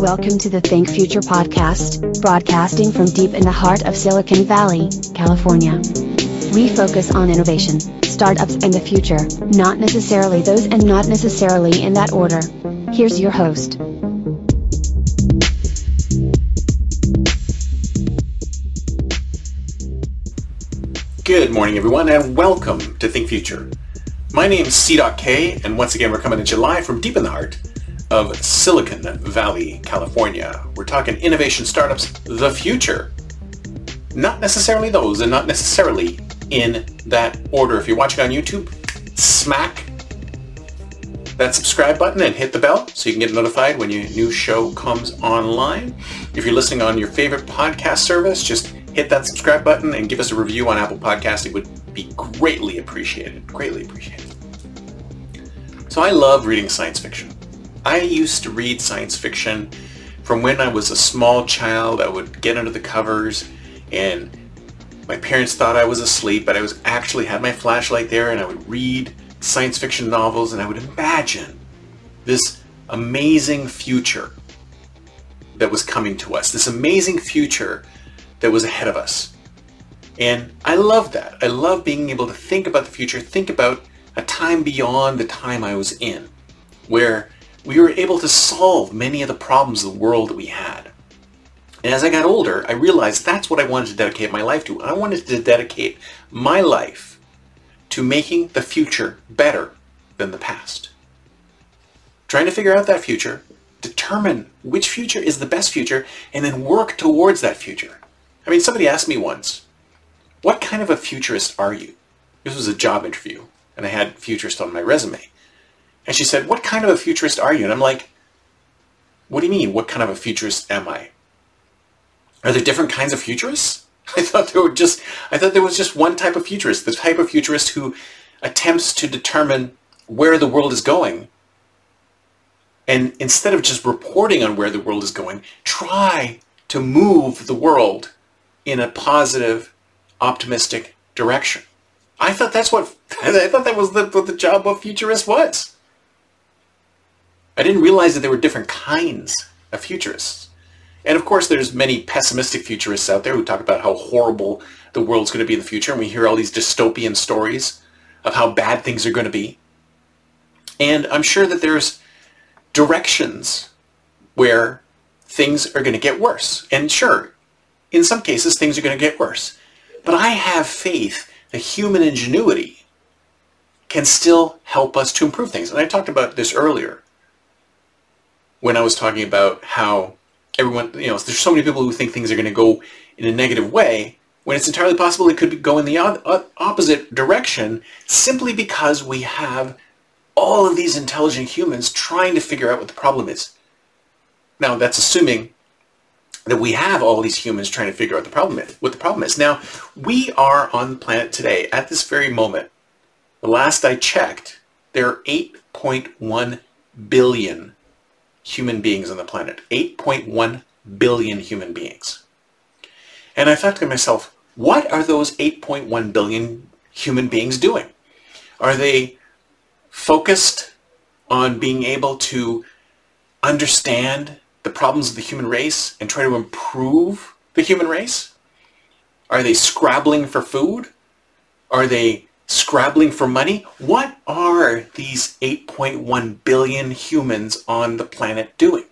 Welcome to the Think Future podcast, broadcasting from deep in the heart of Silicon Valley, California. We focus on innovation, startups, and the future, not necessarily those and not necessarily in that order. Here's your host. Good morning, everyone, and welcome to Think Future. My name name's C.K, and once again, we're coming at you live from deep in the heart of Silicon Valley, California. We're talking innovation startups, the future. Not necessarily those, and not necessarily in that order. If you're watching on YouTube, smack that subscribe button and hit the bell so you can get notified when your new show comes online. If you're listening on your favorite podcast service, just hit that subscribe button and give us a review on Apple Podcast. It would be greatly appreciated. Greatly appreciated. So I love reading science fiction. I used to read science fiction from when I was a small child. I would get under the covers and my parents thought I was asleep, but I was actually had my flashlight there and I would read science fiction novels and I would imagine this amazing future that was coming to us, this amazing future that was ahead of us. And I love that. I love being able to think about the future, think about a time beyond the time I was in, where we were able to solve many of the problems of the world that we had. And as I got older, I realized that's what I wanted to dedicate my life to. I wanted to dedicate my life to making the future better than the past. Trying to figure out that future, determine which future is the best future, and then work towards that future. I mean, somebody asked me once, what kind of a futurist are you? This was a job interview, and I had futurist on my resume. And she said, what kind of a futurist are you? And I'm like, what do you mean? What kind of a futurist am I? Are there different kinds of futurists? I thought there were just, I thought there was just one type of futurist, the type of futurist who attempts to determine where the world is going. And instead of just reporting on where the world is going, try to move the world in a positive, optimistic direction. I thought that's what, I thought that was the, what the job of futurist was. I didn't realize that there were different kinds of futurists. And of course, there's many pessimistic futurists out there who talk about how horrible the world's going to be in the future, and we hear all these dystopian stories of how bad things are going to be. And I'm sure that there's directions where things are going to get worse. And sure, in some cases, things are going to get worse. But I have faith that human ingenuity can still help us to improve things. And I talked about this earlier when I was talking about how everyone, you know, there's so many people who think things are going to go in a negative way when it's entirely possible it could go in the opposite direction simply because we have all of these intelligent humans trying to figure out what the problem is. Now, that's assuming that we have all these humans trying to figure out the problem is, what the problem is. Now, we are on the planet today at this very moment. The last I checked, there are 8.1 billion human beings on the planet. 8.1 billion human beings. And I thought to myself, what are those 8.1 billion human beings doing? Are they focused on being able to understand the problems of the human race and try to improve the human race? Are they scrabbling for food? Are they scrabbling for money. What are these 8.1 billion humans on the planet doing?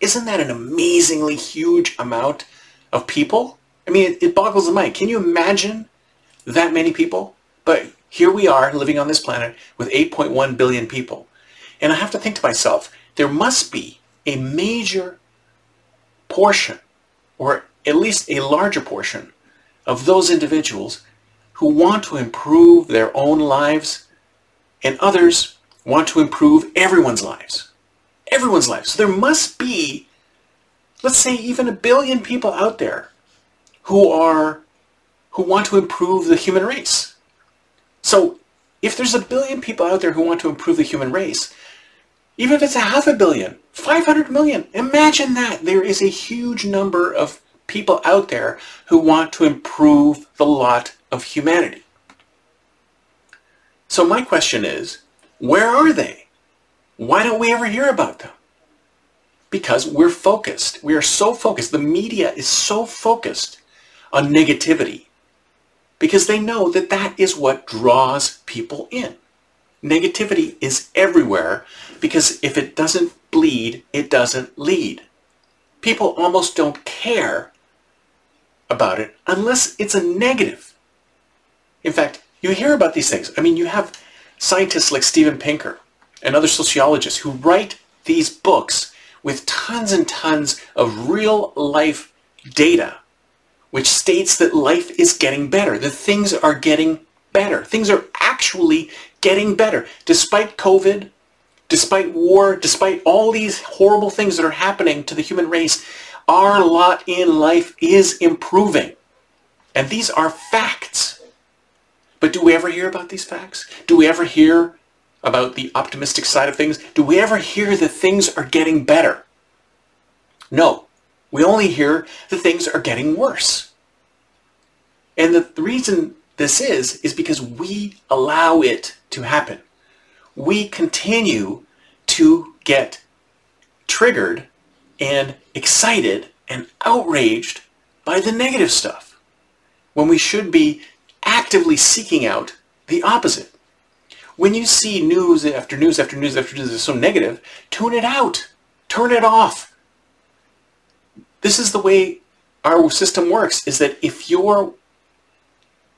Isn't that an amazingly huge amount of people? I mean, it, it boggles the mind. Can you imagine that many people? But here we are living on this planet with 8.1 billion people. And I have to think to myself, there must be a major portion, or at least a larger portion, of those individuals who want to improve their own lives and others want to improve everyone's lives. Everyone's lives. So there must be, let's say, even a billion people out there who are who want to improve the human race. So if there's a billion people out there who want to improve the human race, even if it's a half a billion, 500 million, imagine that. There is a huge number of people out there who want to improve the lot of humanity. So my question is, where are they? Why don't we ever hear about them? Because we're focused. We are so focused. The media is so focused on negativity because they know that that is what draws people in. Negativity is everywhere because if it doesn't bleed, it doesn't lead. People almost don't care about it unless it's a negative. In fact, you hear about these things. I mean, you have scientists like Steven Pinker and other sociologists who write these books with tons and tons of real life data which states that life is getting better, that things are getting better. Things are actually getting better. Despite COVID, despite war, despite all these horrible things that are happening to the human race, our lot in life is improving. And these are facts. But do we ever hear about these facts? Do we ever hear about the optimistic side of things? Do we ever hear that things are getting better? No. We only hear that things are getting worse. And the, the reason this is, is because we allow it to happen. We continue to get triggered and excited and outraged by the negative stuff when we should be actively seeking out the opposite. When you see news after news after news after news that's so negative, tune it out. Turn it off this is the way our system works, is that if you're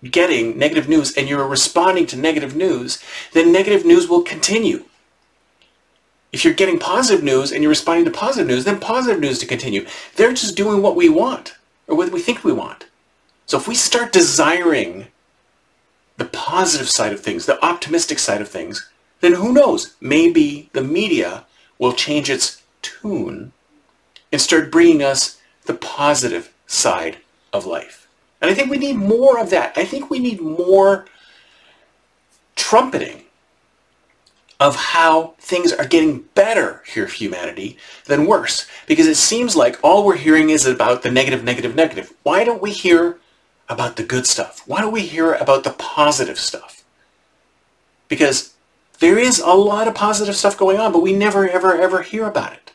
getting negative news and you're responding to negative news, then negative news will continue. If you're getting positive news and you're responding to positive news, then positive news to continue. They're just doing what we want or what we think we want. So if we start desiring the positive side of things, the optimistic side of things, then who knows? Maybe the media will change its tune and start bringing us the positive side of life. And I think we need more of that. I think we need more trumpeting of how things are getting better here for humanity than worse. Because it seems like all we're hearing is about the negative, negative, negative. Why don't we hear about the good stuff? Why don't we hear about the positive stuff? Because there is a lot of positive stuff going on, but we never, ever, ever hear about it.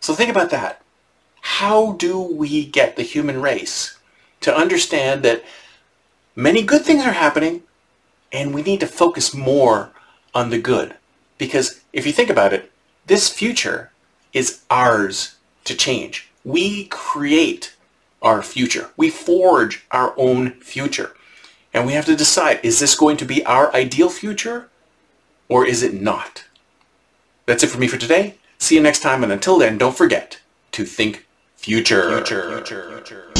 So think about that. How do we get the human race to understand that many good things are happening and we need to focus more on the good? Because if you think about it, this future is ours to change. We create our future. We forge our own future. And we have to decide, is this going to be our ideal future or is it not? That's it for me for today. See you next time, and until then, don't forget to think future. future. future.